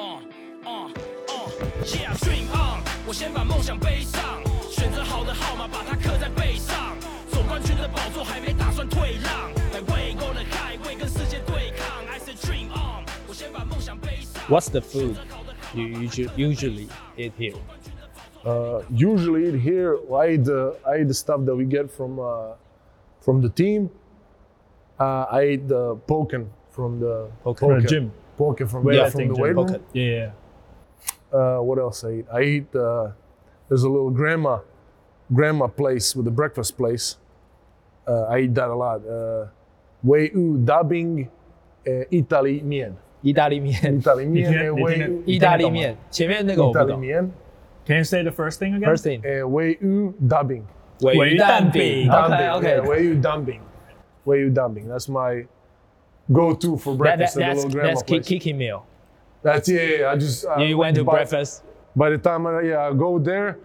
Uh, uh, uh, yeah, dream on，我先把梦想背上，选择好的号码，把它刻在背上。总冠军的宝座还没打算退让，在未够的海位跟世界对抗。I said dream on，我先把梦想背上。 What's the food you usually usually eat here? Uh, usually eat here. I eat the I eat the stuff that we get from uh, from the team. Uh, I eat the poken from the Poken. For the gym. Poken from, Weightlifting yeah, from the gym. weight room. Poken. Yeah, yeah. Uh, what else I eat? I eat. Uh, there's a little grandma grandma place with a breakfast place. Uh, I eat that a lot. Uh, Wei U Dabing uh, Italy Mien. 意大利面， Italy 你 Mien. 听 uh, 你 Wei 听 U- 意大利面，前面那个我不 Italy 懂。 Mien. Can you say the first thing again? First thing， Uh, Wei U Dabing. 尾鱼蛋饼。OK Dumping, OK， yeah, where you dumping? Where you dumping? That's my go-to for breakfast that, at the that's little grandma that's place. kicking meal. That's yeah, yeah. I just uh, You went to by, breakfast. By the time I yeah, I go there,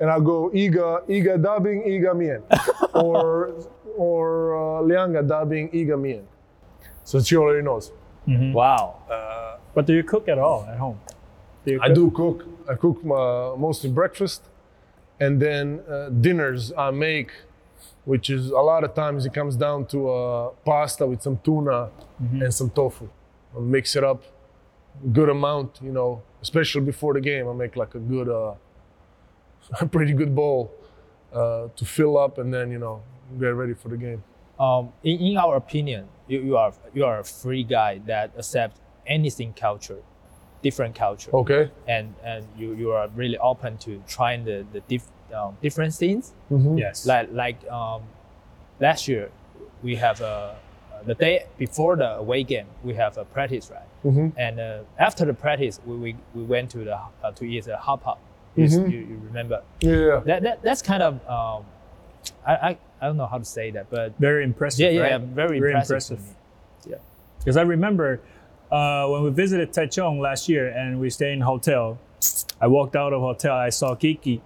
and I go iga iga dubbing iga mien, or or uh, lianga dubbing iga mien. So she already knows. Wow. But do you cook at all at home? Do you I do cook. I cook my, mostly breakfast, and then uh, dinners I make, which is a lot of times it comes down to uh, pasta with some tuna and some tofu. I mix it up, good amount, you know. Especially before the game, I make like a good, uh, a pretty good bowl uh, to fill up, and then you know get ready for the game. Um, in, in our opinion, you, you are you are a free guy that accept anything culture, different culture, Okay. and and you, you are really open to trying the the diff, um, different things. Yes. Like like um, last year, we have a the day before the away game, we have a practice, right? Mhm. And uh, after the practice, we, we, we went to the uh, to eat a hot pot. You, Mhm. you, you remember Yeah. that, that that's kind of um, I, I I don't know how to say that, but very impressive. yeah, yeah, right? yeah, very, Very impressive. impressive. to me. Because I remember uh, when we visited Taichung last year and we stayed in hotel, I walked out of hotel, I saw Kiki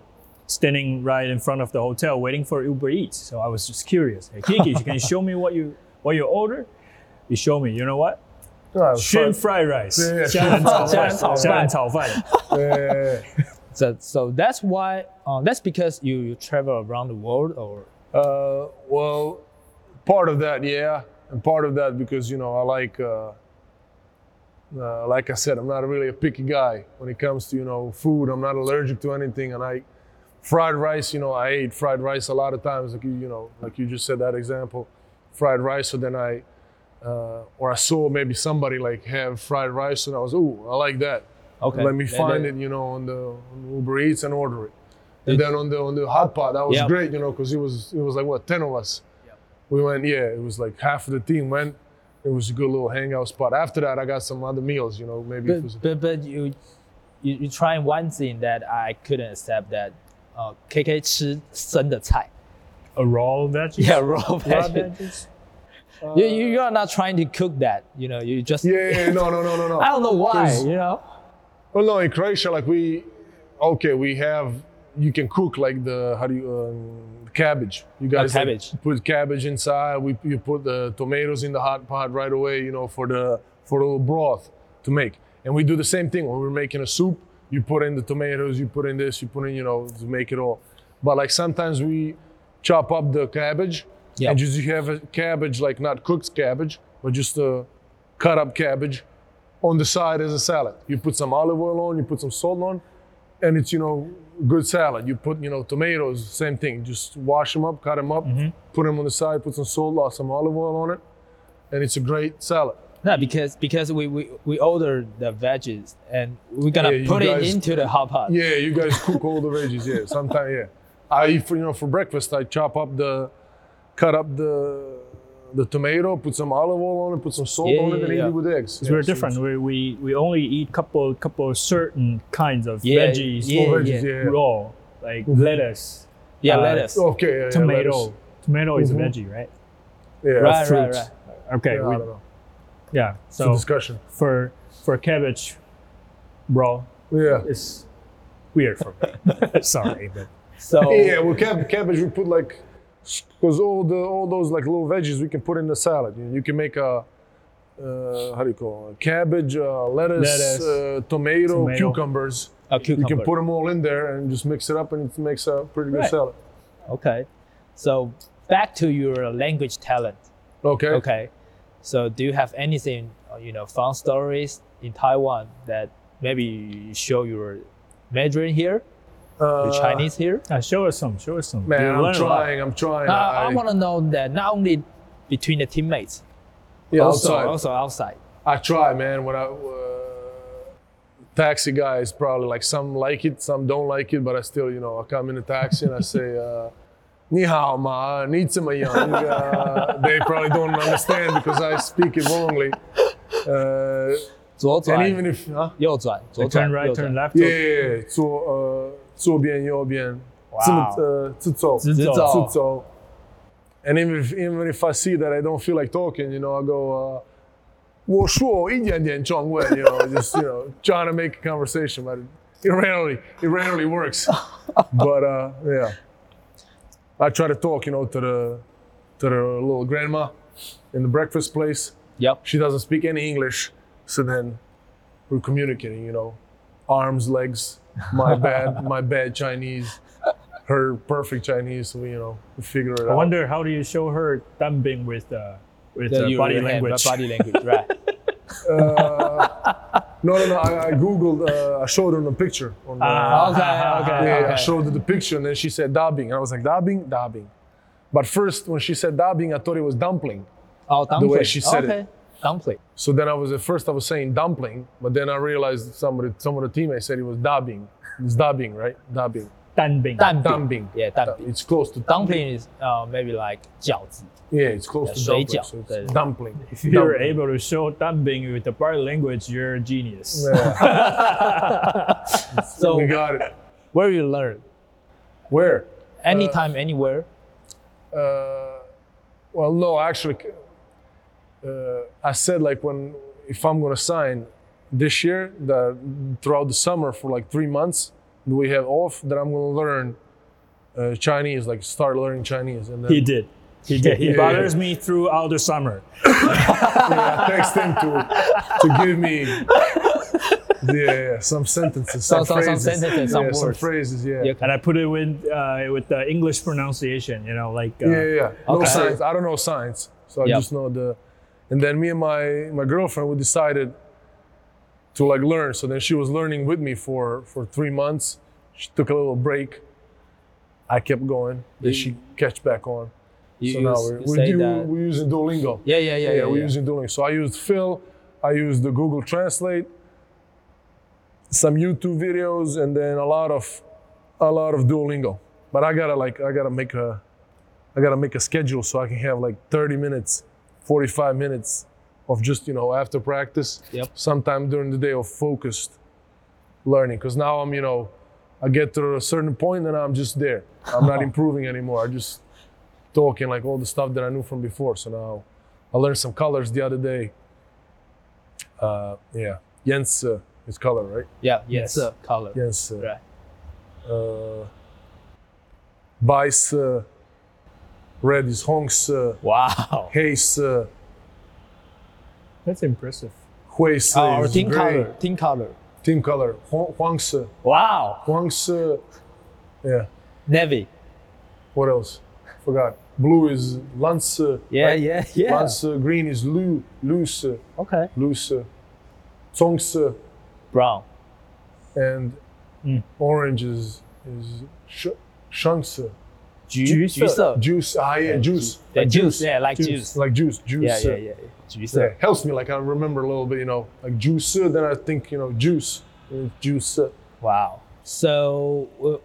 standing right in front of the hotel waiting for Uber Eats. So I was just curious. Hey, Kiki, can you show me what you what you order? You show me. You know what? Oh, shrimp fried rice. so, so that's why, uh, that's because you, you travel around the world or? Uh, well, part of that, yeah. And part of that because, you know, I like, uh, uh, like I said, I'm not really a picky guy when it comes to, you know, food. I'm not allergic to anything. And I fried rice. You know, I ate fried rice a lot of times. Like you, you know, like you just said that example, fried rice. So then I, uh, or I saw maybe somebody like have fried rice, and I was, ooh, I like that. okay. Let me find it, you know, on the on Uber Eats and order it. And then on the on the hot pot, that was Yeah. great, you know, because it was it was like what ten of us. We went, yeah, it was like half of the team went. It was a good little hangout spot. After that, I got some other meals, you know, maybe it was But, but but you you you trying one thing that I couldn't accept that uh, KK 吃生的菜 A raw veggie. yeah raw Raw veggie. veggies. you, you you are not trying to cook that you know you just yeah, yeah, no, no, no, no, no. I don't know why 'Cause- you know Well, no, in Croatia, like we, okay, we have you can cook like the how do you um, cabbage. You guys like, cabbage. put cabbage inside. We you put the tomatoes in the hot pot right away. You know for the for the broth to make. And we do the same thing when we're making a soup. You put in the tomatoes. You put in this. You put in you know to make it all. But like sometimes we chop up the cabbage Yeah. and just you have a cabbage like not cooked cabbage, but just a cut up cabbage on the side as a salad. You put some olive oil on, you put some salt on, and it's you know good salad. You put you know tomatoes, same thing. Just wash them up, cut them up, mm-hmm. put them on the side, put some salt or some olive oil on it, and it's a great salad. No because because we we, we order the veggies and we're gonna Yeah, you put it into the hot pot Yeah, you guys cook all the veggies. Yeah, sometimes yeah. I for you know for breakfast. I chop up the, cut up the. The tomato, put some olive oil on it, put some salt Yeah, on it, yeah, and eat yeah. it with eggs. Because Yeah, we're so different. We, we we only eat couple couple certain kinds of Yeah, veggies yeah, All veggies, yeah. yeah. raw, like lettuce, yeah Uh, lettuce Okay, yeah, yeah, tomato. lettuce. Tomato is a Mhm. veggie, right? Yeah, right right right Okay. Yeah, we- I don't know. Yeah. It's a So discussion. for for cabbage, bro, Yeah. it's weird for me. Sorry, but so Yeah, well, cab- cabbage we put like, because all the all those like little veggies we can put in the salad. You, know, you can make a uh, how do you call it? Cabbage, uh, lettuce, Lettuce, uh, tomato, tomato. cucumbers. A You can put them all in there and just mix it up, and it makes a pretty good Right. salad. Okay. So back to your language talent. Okay. Okay. So do you have anything, uh, you know, fun stories in Taiwan that maybe you show your Mandarin here, your Uh, Chinese here? Uh, show us some. Show us some. Man, I'm learn a lot. trying. I'm trying. I, I- want to know that not only between the teammates, yeah, also outside. also outside. I try, man. When I uh, taxi guys probably like some like it, some don't like it, but I still, you know, I come in a taxi and I say, uh, "Ni hao ma, ni zima yang." Uh, they probably don't understand because I speak it wrongly. Uh, 左转 and even if, huh? 右转，左 Like 转 turn right, 右 turn 转 left. Yeah, yeah, yeah. 左呃左边右边，这么呃直走直走直走。And even if, even if I see that I don't feel like talking, you know, I go, uh, 我说一点点中文, you know, just you know, trying to make a conversation, but it rarely it rarely works. but uh, yeah, I try to talk, you know, to the to the little grandma in the breakfast place. Yep. She doesn't speak any English, so then we're communicating, you know, arms, legs, my bad, my bad Chinese, her perfect Chinese. So we, you know, we figure it I out. I wonder how do you show her dumping with uh, with The, uh, body your hand, language? body language, right? No, no, no. I, I googled. Uh, I showed her the picture. On the, Ah, okay, okay, yeah, okay. I showed her the picture, and then she said dabbing, and I was like dabbing, dabbing. But first, when she said dabbing, I thought it was dumpling. Oh, dumpling. The way she said it. okay. Dumpling. So then I was at first I was saying dumpling, but then I realized somebody, some of the teammates said it was dabbing. It's dabbing, right? Dabbing. Dumping. 蛋饼 Dumping. Yeah, 蛋饼 It's close to Dumpling is uh, maybe like 饺子。 Yeah, it's close to Yeah, dumpling. 水饺， So it's 对。 dumpling. If you're Dumpling. able to show dumping with the body language, you're a genius. Yeah, So we got it. where you learn? Where? Anytime, anywhere. Uh, well, no, actually, uh, I said like when if I'm gonna sign this year, that throughout the summer for like three months that we have off, that I'm gonna learn uh, Chinese, like start learning Chinese, and then He did. He did. He Yeah, bothers yeah. me throughout the summer. yeah, I text him to to give me yeah, yeah, some sentences, some, Some- some- some phrases, sentences, some yeah, some phrases, yeah. Yeah. And I put it with uh, with the English pronunciation, you know, like uh, Yeah, yeah, yeah. No Okay. science. I don't know science, so I Yep. just know the. And then me and my my girlfriend we decided to like learn. So then she was learning with me for for three months. She took a little break. I kept going. Then she catch back on. You, so you, now we're, do, we're using Duolingo. yeah, yeah, yeah, yeah. we're yeah. using Duolingo. So I used Phil. I used the Google Translate. Some YouTube videos, and then a lot of a lot of Duolingo. But I gotta like I gotta make a I gotta make a schedule so I can have like 30 minutes, 45 minutes of just you know after practice. Yep. Sometime during the day of focused learning. Because now I'm you know I get to a certain point and I'm just there. I'm not improving anymore. I just talking like all the stuff that I knew from before. So now I learned some colors the other day. Uh, yeah, Jens uh, is color, right? Yeah, Yes. yes, uh, color. Jens. Uh, Right. uh, Bice, uh, red is Hongs, uh, Wow. Hayes, uh, that's impressive. Hui Si. Uh, oh, or is team color. Team color. Team color. Huang, Huang Si. Wow. Huang Si. Yeah. Navy. What else? Forgot. Blue is Lance. Yeah, right? yeah, yeah. Lance. Green is Lu. Loose. Okay. Loose. Song Si. Brown. And mm. orange is is sh- Shang Si. Juice. Juice. Juice. Ah, yeah, yeah juice. Ju- juice. juice. Yeah, like juice. juice. Like juice. Juice. Yeah, yeah, yeah. yeah. 橘 Yeah, 色。helps me. Like I remember a little bit, you know, like juice. uh, Then I think, you know, juice. uh, Juice. uh, Wow. So we,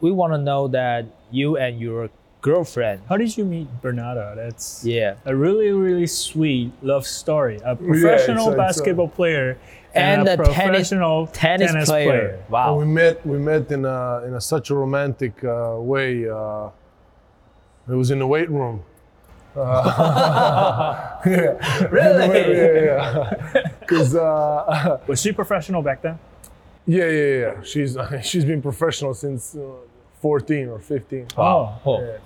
we want to know that you and your girlfriend. How did you meet Bernarda? That's Yeah. a really, really sweet love story. A professional it's a- basketball player And and, a a tennis- professional Tennis, player. And Wow. we met. We met in a in a such a romantic uh, way. Uh, it was in the weight room. Uh, yeah. Really? Yeah, yeah. Because uh, Was she professional back then? yeah, yeah, yeah. She's she's been professional since uh, 14 or 15. Wow. Oh.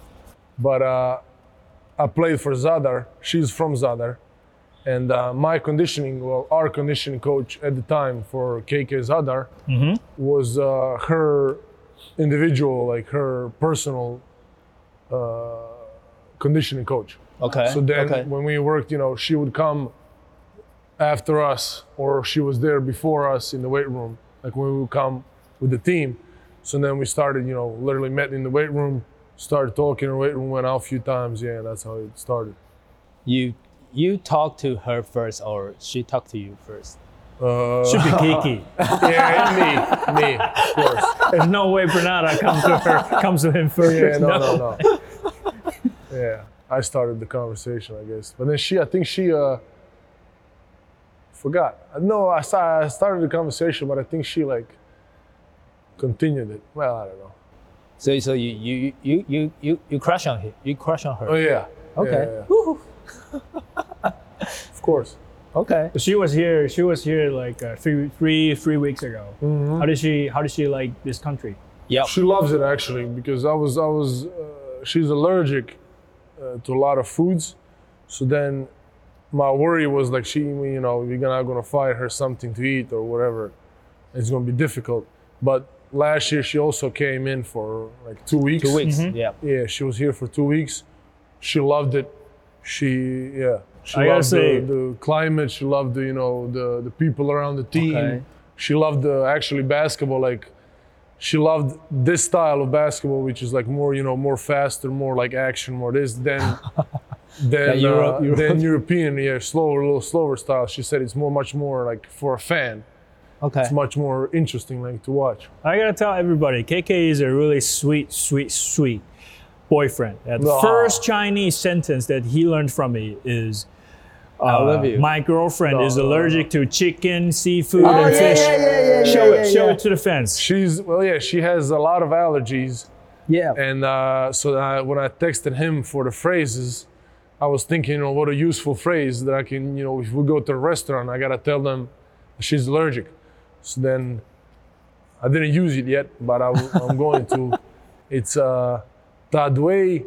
But uh, I played for Zadar. She's from Zadar. And uh, my conditioning, well, our conditioning coach at the time for KK Zadar was uh, her individual, like her personal uh, conditioning coach. Okay. So then okay. when we worked, you know, she would come after us or she was there before us in the weight room, like when we would come with the team. So then we started, you know, literally met in the weight room, started talking in the weight room, went out a few times. Yeah, that's how it started. you you talked to her first, or she talked to you first? Uh, Should be Kiki. yeah, me, me, of course. There's no way Bernarda comes to her, comes to him first. Yeah, no, no, no. Yeah, I started the conversation, I guess. But then she, I think she, uh, forgot. No, I, sta- I started the conversation, but I think she like continued it. Well, I don't know. So so you you you you you you crush on him. You crush on her. Oh yeah. Okay. Yeah, yeah. of course. Okay. She was here. She was here like uh, three, three, three weeks ago. Mm-hmm. How did she? How did she like this country? Yeah. She loves it actually because I was I was uh, she's allergic uh, to a lot of foods, so then my worry was like she you know we're not gonna find her something to eat or whatever, it's gonna be difficult. But last year she also came in for like two weeks. Two weeks. Mm-hmm. Yeah. Yeah, she was here for two weeks. She loved it. She yeah. She I gotta loved say- the, the climate. She loved the you know the the people around the team. Okay. She loved the actually basketball. Like she loved this style of basketball, which is like more you know more faster, more like action, more this than than Euro- uh, Euro- than European. Yeah, slower, a little slower style. She said it's more much more like for a fan. Okay. It's much more interesting like to watch. I gotta tell everybody, KK is a really sweet, sweet, sweet boyfriend. Uh, the Aw. first Chinese sentence that he learned from me is, I love you. "My girlfriend is No, no, allergic to chicken, seafood, Oh, and yeah, fish." yeah, yeah, yeah, show yeah, it, show yeah. it to the fans. She's well, yeah. She has a lot of allergies. yeah. And uh, so I, when I texted him for the phrases, I was thinking, you know, what a useful phrase that I can, you know, if we go to a restaurant, I gotta tell them she's allergic. So then I didn't use it yet, but I, am going to. It's uh, Tadwei,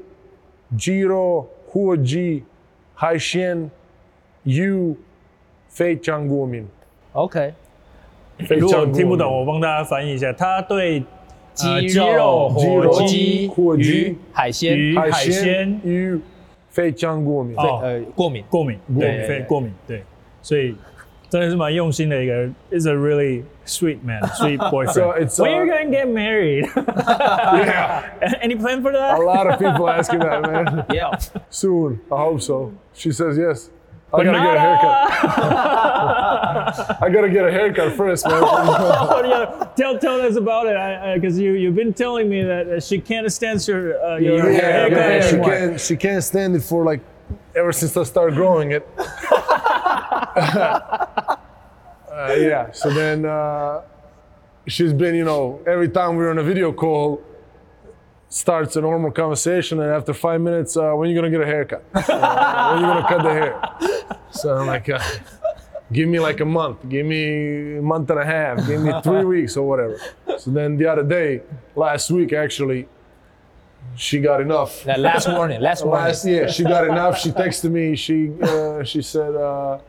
Jiro, Huoji, Haishen, Yu, Fei Changuomin. Okay. 非如果听不懂，我帮大家翻译一下。他对呃鸡肉、火鸡鸡、火鸡鱼、海鲜，鱼、海海鲜鲜、鱼，非常过敏。哦呃，过敏。过敏，对，过敏，对，所以真的是蛮用心的一个，is a really sweet man, sweet boyfriend. it's, When uh, you gonna get married? Yeah. Any plan for that? A lot of people asking that, man. Yeah. Soon, I hope so. She says yes. I gotta get a haircut. I gotta get a haircut first, man. Oh, yeah. Tell tell us about it, because you you've been telling me that uh, she can't stand your uh, your Yeah, haircut yeah, she can't. She can't stand it for like ever since I started growing it. Uh, yeah. So then uh, she's been, you know, every time we're on a video call, starts a normal conversation, and after five minutes, uh, when you gonna get a haircut? Uh, when you gonna cut the hair? So I'm like, uh, give me like a month, give me a month and a half, give me three weeks or whatever. So then the other day, last week actually, she got enough. That last warning. Last warning. Last year, she got enough. She texted me. She uh, she said, uh,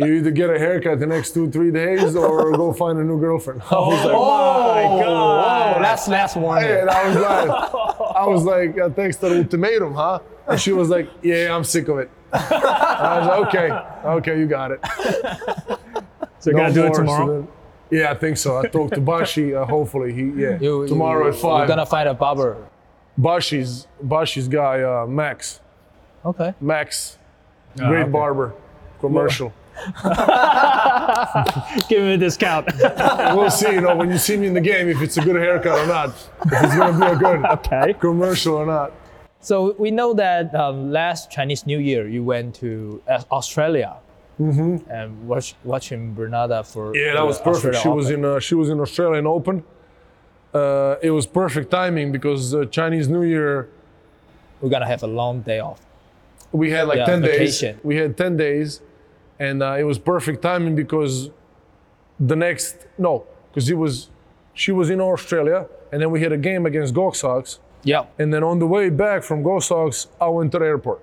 "You either get a haircut the next two three days, or go find a new girlfriend." I was like, Oh my God. Oh, that's last warning. and I was like, I was like, thanks to the ultimatum, huh? And she was like, Yeah, I'm sick of it. I was like, Okay, okay, you got it. So No gotta do it more, so tomorrow. then- yeah, I think so. I talked to Bashi. Uh, hopefully, he yeah. You- tomorrow you, at five. You're gonna find a barber. Bashi's Bashi's guy, uh, Max. Okay. Max, Ah, great okay. barber, commercial. Give him a discount. we'll see, you know, when you see me in the game, if it's a good haircut or not, if it's gonna be a good Okay. commercial or not. So we know that um, last Chinese New Year you went to uh, Australia and watch, watching Bernarda for Mm-hmm. Yeah, that was perfect. Australia She was in uh, she was in Australian Open. Uh, it was perfect timing because uh, Chinese New Year We're gonna have a long day off. we had like Yeah, 10 vacation. days. We had 10 days and uh, it was perfect timing because the next no, because it was she was in Australia and then we had a game against Ghost Hawks Yeah. and then on the way back from Ghost Hawks, I went to the airport.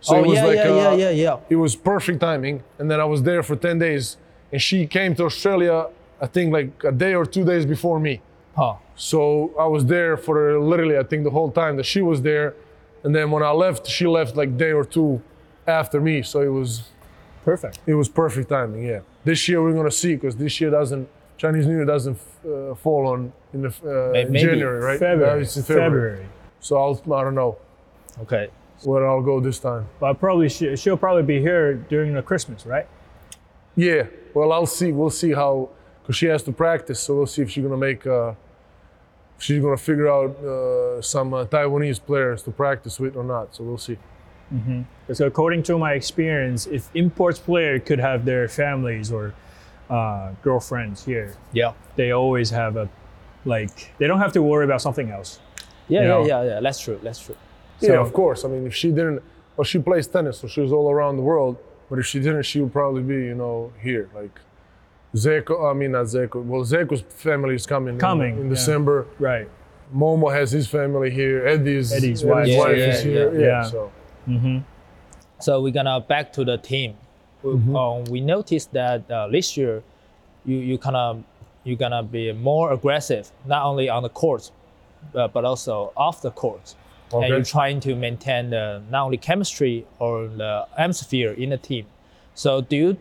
So oh it was yeah, like yeah, uh, yeah, yeah, yeah. it was perfect timing. And then I was there for 10 days. And she came to Australia, I think like a day or two days before me. Huh. So I was there for literally, I think the whole time that she was there. And then when I left, she left like day or two after me. So it was Perfect. it was perfect timing. Yeah. This year we're gonna see because this year doesn't Chinese New Year doesnmay uh, fall on in the uh, January, right? February. It's in February. February. So I'll I don't know Okay. where I'll go this time. But probably she, she'll probably be here during the Christmas, right? Yeah. Well, I'll see. We'll see how because she has to practice. So we'll see if she's gonna make. Uh, she's gonna figure out uh, some uh, Taiwanese players to practice with or not. So we'll see. So according to my experience, if imports player could have their families or uh, girlfriends here, Yeah. they always have a like they don't have to worry about something else. Yeah, yeah, know? yeah, yeah. That's true. That's true. Yeah, So- of course. I mean, if she didn't, well, she plays tennis, so she was all around the world. But if she didn't, she would probably be, you know, here. Like Zeko, I mean, not Zeko. Well, Zeko's family is coming in- Coming, in, yeah. December. Right. Momo has his family here. Eddie's, Eddie's wife. Yeah, wife yeah, is here. yeah, Yeah. Yeah. So we're gonna back to the team. We, um, we noticed that uh, this year, you you kind of you're gonna be more aggressive, not only on the court, uh, but also off the court. And you're trying to maintain the, not only chemistry or the atmosphere in the team. So do you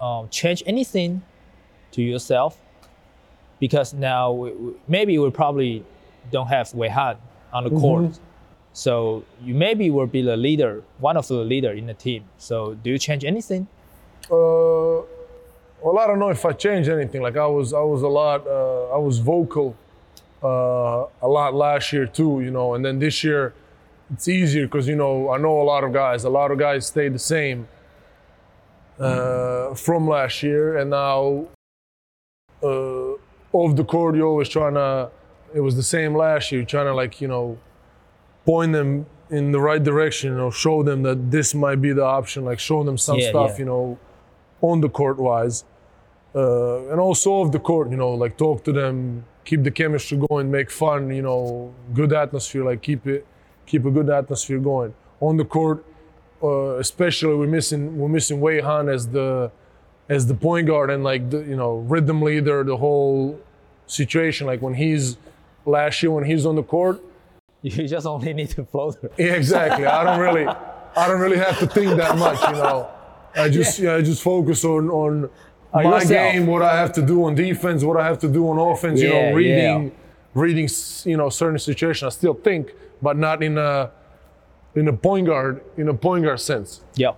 um, change anything to yourself? Because now we, we- maybe we probably don't have Wei Han on the court. So you maybe will be the leader, one of the leader in the team. So do you change anything? Uh, well, I don't know if I changed anything. Like I was, I was a lot, uh, I was vocal uh, a lot last year too, you know. And then this year, it's easier because you know I know a lot of guys. A lot of guys stay the same uh, from last year, and now uh, off the court, you're always trying to. It was the same last year, trying to like you know point them in the right direction, you know, show them that this might be the option, like show them some Yeah, stuff, yeah. you know, on the court wise. Uh, and also off the court, you know, like talk to them, keep the chemistry going, make fun, you know, good atmosphere, like keep it, keep a good atmosphere going. On the court, uh, especially we're missing we're missing Wei Han as the as the point guard and like the you know rhythm leader, the whole situation. Like when he's last year when he's on the court, You just only need to float. yeah, exactly. I don't really, I don't really have to think that much, you know. I just, yeah, I just focus on on my yourself. game, what I have to do on defense, what I have to do on offense. you know, reading, yeah. reading, you know, certain situations. I still think, but not in a in a point guard in a point guard sense. Yeah.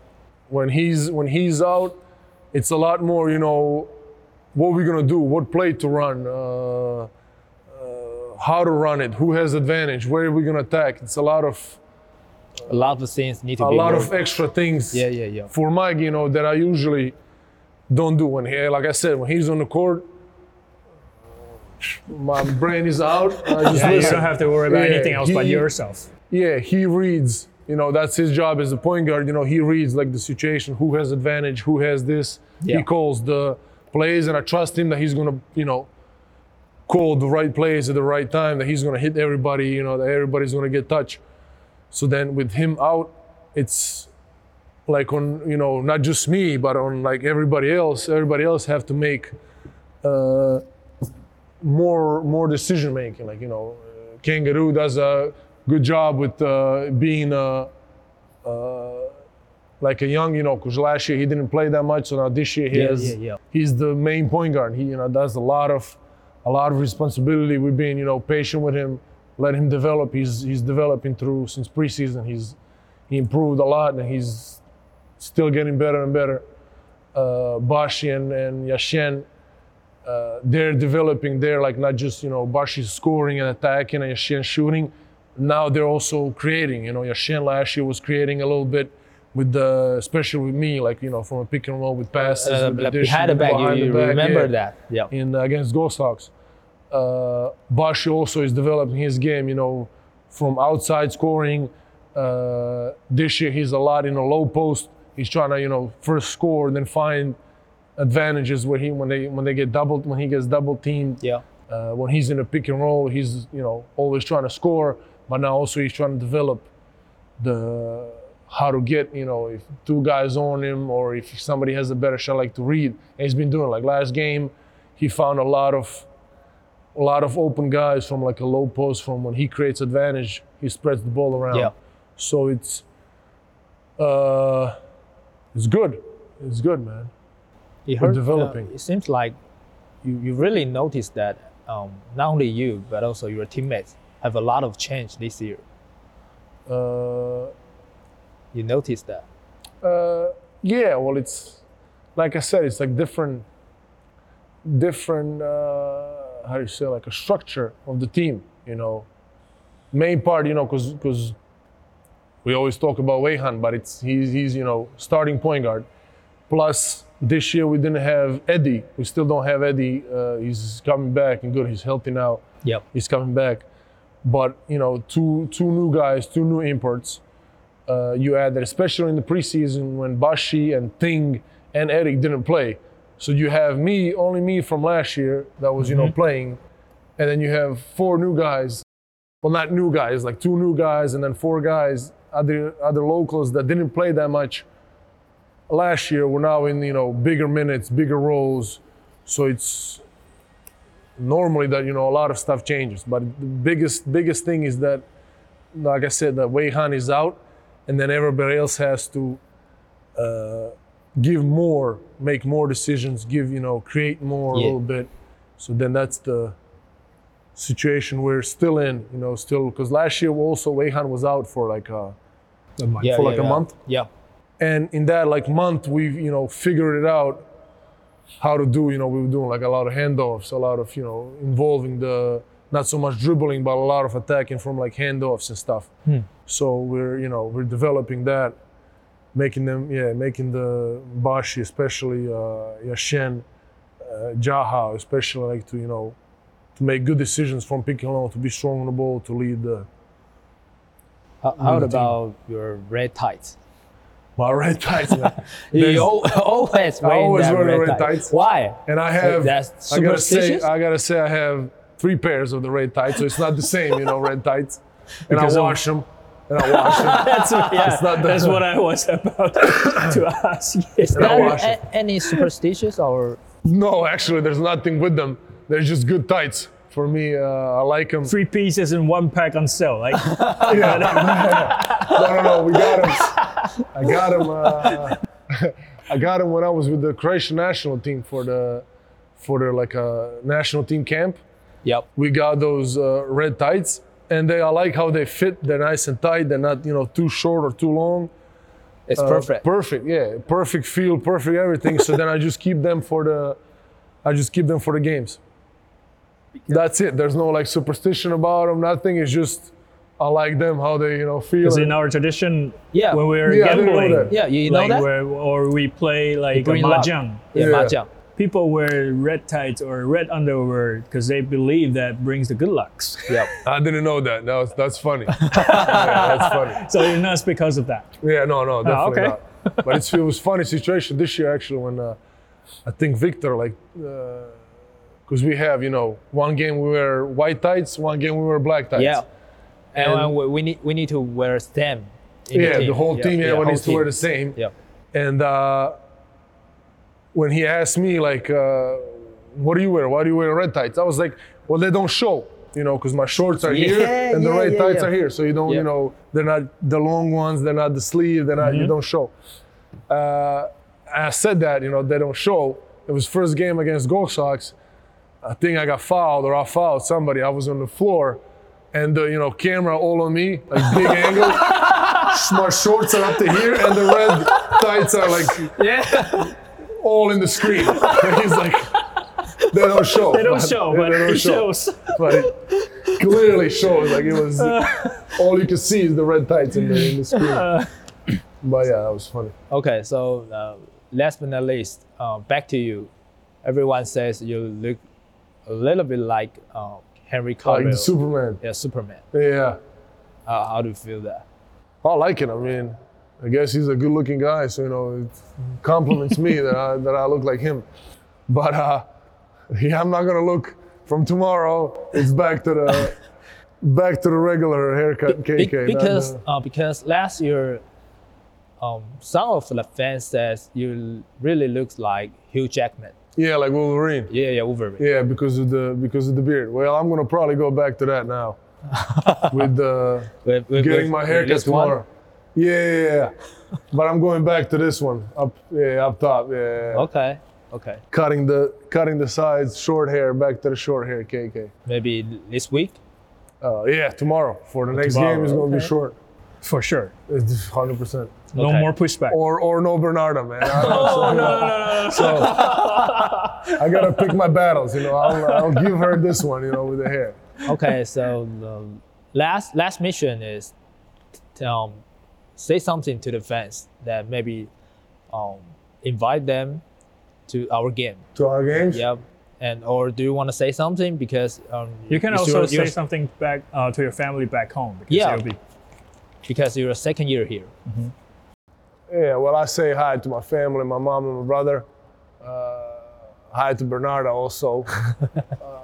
When he's when he's out, it's a lot more, you know, what we're gonna do, what play to run. Uh, uh, how to run it, who has advantage, where are we gonna attack? It's a lot of A lot of things need to a be lot worked. of extra things Yeah, yeah, yeah. for Mike, you know, that I usually don't do when he, like I said, when he's on the court, my brain is out. I just Yeah, you don't have to worry about Yeah, anything else but yourself. Yeah, he reads. You know, that's his job as a point guard. You know, he reads like the situation, who has advantage, who has this. Yeah. He calls the plays, and I trust him that he's gonna, you know, call the right plays at the right time. That he's gonna hit everybody. You know, that everybody's gonna get touch. So then with him out, it's like on you know not just me, but on like everybody else. Everybody else have to make uh, more more decision making. Like you know, uh, Kangaroo does a good job with uh, being a, uh, like a young, you know, because last year he didn't play that much, so now this year he Yeah, has, yeah, yeah. he's the main point guard. He you know does a lot of a lot of responsibility. We've been you know patient with him, let him develop. He's he's developing through since preseason. He's he improved a lot and he's still getting better and better. Uh, Bashi and, and Yashen, uh, they're developing. They're like not just you know Bashi's scoring and attacking and Yashen shooting. Now they're also creating. You know, Yashen last year was creating a little bit with the, especially with me, like you know, from a pick and roll with passes, Uh, with like behind the back, you, you back, remember yeah that? Yeah. in against Ghost Hawks. Uh, Bashi also is developing his game, you know, from outside scoring. Uh, this year he's a lot in a low post. He's trying to, you know, first score, then find advantages where he when they when they get doubled when he gets double teamed. Yeah. Uh, when he's in a pick and roll, he's you know always trying to score, but now also he's trying to develop the how to get, you know, if two guys on him or if somebody has a better shot, like to read. And he's been doing like last game, he found a lot of a lot of open guys from like a low post from when he creates advantage, he spreads the ball around. Yeah. So it's uh it's good. It's good, man. It We're developing. uh, it seems like you, you really noticed that um, not only you but also your teammates have a lot of change this year. Uh You noticed that. Uh, yeah, well, it's like I said, it's like different, different. Uh, how do you say, like a structure of the team. You know, main part, you know, because because we always talk about Wei Han, but it's he's he's you know starting point guard. Plus this year we didn't have Eddie. We still don't have Eddie. Uh, he's coming back and good. He's healthy now Yep. he's coming back. But you know, two two new guys, two new imports. Uh, you add that, especially in the preseason when Bashi and Ting and Eric didn't play. So you have me, only me from last year that was you know playing, and then you have four new guys. Well, not new guys, like two new guys, and then four guys, other other locals that didn't play that much last year. We're now in you know bigger minutes, bigger roles. So it's normally that you know a lot of stuff changes but the biggest biggest thing is that like i said that Wei Han is out and then everybody else has to uh, give more make more decisions give you know create more a little bit so then that's the situation we're still in you know still because last year also Wei Han was out for like uh A month. Yeah, For yeah, like a month? Yeah. and in that like month we've you know figured it out how to do you know we were doing like a lot of handoffs a lot of you know involving the not so much dribbling but a lot of attacking from like handoffs and stuff so we're you know we're developing that making them yeah making the bashi especially uh yashen uh, jaha especially like to you know to make good decisions from picking along to be strong on the ball to lead the How, how about your red tights? my red tights man. You always wearing always wear the red, red tights. tights. Why? And I have, That's I gotta say? I gotta say, I have three pairs of the red tights, so it's not the same, you know, red tights. And Because I wash them, and I wash them. That's, yeah, not the- that's what I was about to ask. Is And I there wash it. a- any superstitious or no, actually, there's nothing with them. They're just good tights. For me, uh, I like them. Three pieces in one pack on sale. Like, Yeah. no, no, no, we got them. I got them. Uh, I got them when I was with the Croatian national team for the for their like a national team camp. Yep. we got those uh, red tights and they i like how they fit. They're nice and tight. They're not you know too short or too long. It's Uh, perfect. perfect yeah. Perfect feel perfect everything. So then i just keep them for the i just keep them for the games. That's it. There's no like superstition about them nothing. It's just i like them how they you know feel. Because in our tradition, Yeah. when we're Yeah, I gambling, yeah, you know like that? where, or we play like a Green mahjong, yeah, Yeah. mahjong. People wear red tights or red underwear because they believe that brings the good lucks. Yep. i didn't know that no, that's funny yeah, that's funny So you're nuts because of that. Yeah, no, no, definitely Ah, okay. not. But it's, it was funny situation this year actually when uh, I think Victor like because we have you know one game we wear white tights, one game we wear black tights. Yeah. And, And- we, we need we need to wear stem. in yeah, team. the whole team yeah, whole needs to wear the same. Yeah. And uh, when he asked me like, uh, "What do you wear? Why do you wear red tights?" I was like, "Well, they don't show." You know, because my shorts are here Yeah, and the red yeah, tights yeah. are here, so you don't, Yeah. you know, they're not the long ones, they're not the sleeve, they're not, Mm-hmm. you don't show. Uh, I said that, you know, they don't show. It was first game against Ghost Hawks. I think I got fouled or I fouled somebody. I was on the floor, and the you know camera all on me, like big angle. My shorts are up to here, and the red tights are like Yeah. All in the screen. And he's like, they don't show. They don't show, but they don't it show. shows. But it clearly shows. Like it was all you could see is the red tights in the, in the screen. But yeah, that was funny. Okay, so uh, last but not least, uh, back to you. Everyone says you look a little bit like uh, Henry Cavill. the Superman. yeah, Superman. Yeah. Uh, how do you feel that? I like it. I mean, I guess he's a good-looking guy, so you know, it compliments me that I that I look like him. But uh, yeah, I'm not gonna look from tomorrow. It's back to the back to the regular haircut, Be- KK. because uh, because last year, um, some of the fans says you really looks like Hugh Jackman. Yeah, like Wolverine. Yeah, yeah, Wolverine. Yeah, because of the because of the beard. Well, I'm gonna probably go back to that now with uh, With- with- getting with- my haircut this one? Tomorrow. Yeah, yeah, yeah. but I'm going back to this one up, yeah, up top. Yeah, Okay, okay. cutting the cutting the sides, short hair, back to the short hair, KK. Maybe this week. Uh, yeah, tomorrow for the next tomorrow, game is gonna be short. For sure. It's hundred percent. No Okay. more pushback. Or or no Bernarda, man. I, don't know, so, no, no, no. so I gotta pick my battles. You know, I'll, I'll give her this one. You know, with the hair. Okay, so the last last mission is um, say something to the fans that maybe um, invite them to our game. To our games. Yep. And or do you want to say something because um, You can you're also still- say you're- something back uh, to your family back home. Because Yeah. be- because you're a second year here. Yeah, well, I say hi to my family, my mom and my brother. Uh, hi to Bernarda also.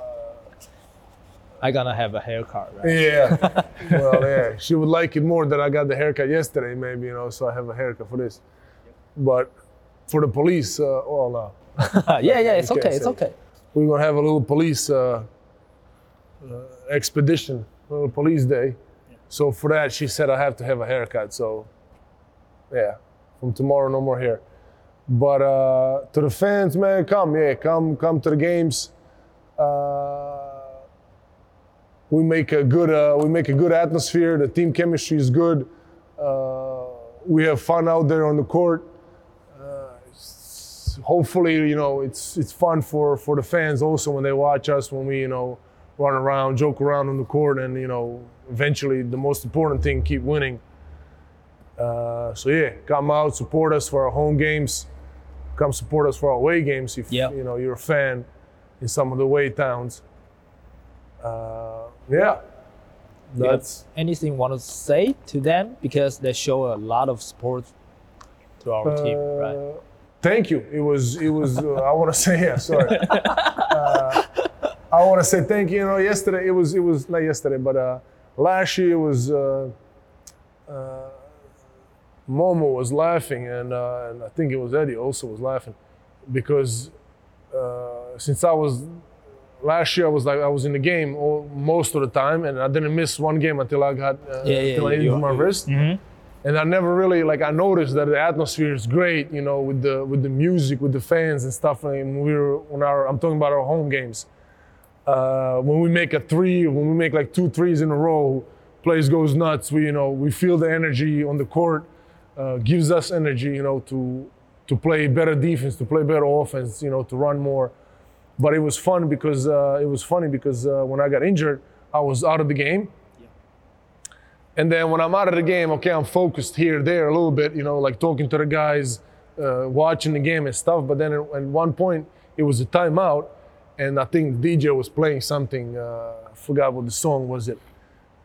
I gonna have a haircut, right? yeah. Well, yeah. She would like it more that I got the haircut yesterday, maybe, you know, so I have a haircut for this. But for the police, uh, well, no. yeah, yeah, it's okay, it's say. okay. We're to have a little police uh, uh, expedition, a little police day. So for that, she said I have to have a haircut. So, yeah, from tomorrow, no more hair. But uh, to the fans, man, come, yeah, come, come to the games. Uh, we make a good, uh, we make a good atmosphere. The team chemistry is good. Uh, we have fun out there on the court hopefully you know it's it's fun for for the fans also when they watch us when we you know run around joke around on the court and you know eventually the most important thing keep winning uh, so yeah come out support us for our home games come support us for our away games if Yep. you know you're a fan in some of the away towns uh, yeah that's anything you want to say to them because they show a lot of support to our team, right? Uh, Thank you. It was. It was. Uh, I want to say yeah. Sorry. uh, I want to say thank you. You know, yesterday it was. It was not yesterday, but uh, last year it was. Uh, uh, Momo was laughing, and uh, and I think it was Eddie also was laughing, because uh, since I was last year I was like I was in the game all, most of the time, and I didn't miss one game until I got uh, Yeah, yeah, until I injured my you- wrist and I never really like I noticed that the atmosphere is great, you know, with the with the music, with the fans and stuff. And we were on our I'm talking about our home games. Uh, when we make a three, when we make like two threes in a row, place goes nuts. We you know we feel the energy on the court, uh, gives us energy, you know, to to play better defense, to play better offense, you know, to run more. But it was fun because uh, it was funny because uh, when I got injured, I was out of the game. And then when I'm out of the game, okay, I'm focused here, there a little bit, you know, like talking to the guys, uh, watching the game and stuff. But then at, one point, it was a timeout, and I think the DJ was playing something. Uh, I forgot what the song was. It,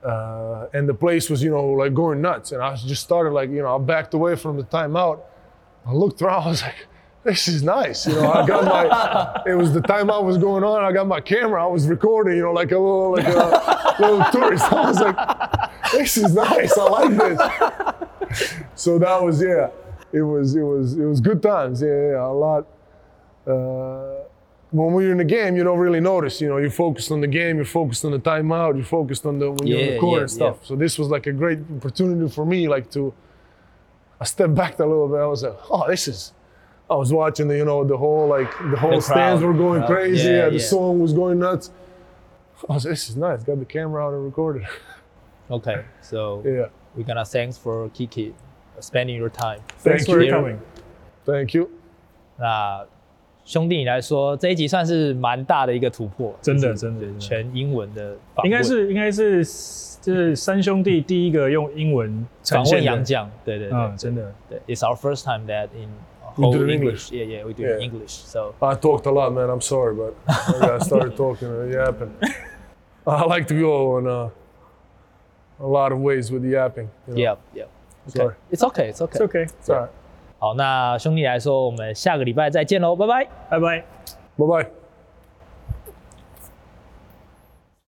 uh, and the place was, you know, like going nuts. And I just started like, you know, I backed away from the timeout. I looked around. I was like, this is nice. You know, I got my. it was the timeout was going on. I got my camera. I was recording. You know, like a little, like a little tourist. I was like this is nice. I like this. so that was yeah. It was it was it was good times. Yeah, yeah a lot. Uh, when we're in the game, you don't really notice. You know, you're focused on the game. You're focused on the timeout. You're focused on the when you're on the court yeah, and stuff. yeah. So this was like a great opportunity for me, like to. I stepped back a little bit. I was like, oh, this is. I was watching the, you know, the whole like the whole The stands crowd, were going crowd. crazy. Yeah, Yeah, the yeah. song was going nuts. I was like, this is nice. Got the camera out and recorded. Okay, so yeah. we're gonna thanks for Kiki spending your time. Thanks Thank for you. coming. Thank you. 那兄弟你来说，这一集算是蛮大的一个突破，真的就是真的真的全英文的访问，应该是应该是就是三兄弟第一个用英文呈访现的。问洋将，对对对，嗯，真的。对，It's our first time that in We whole do it in English. English. Yeah, yeah, we do it in Yeah. English. So I talked a lot, man. I'm sorry, but I got started talking and yapping. I like to go in uh, a lot of ways with the yapping. you know. yeah, yeah. Okay. Sorry. It's okay, it's okay. It's okay. It's all right. 好，那兄弟来说，我们下个礼拜再见喽，拜拜。拜拜。 Bye bye.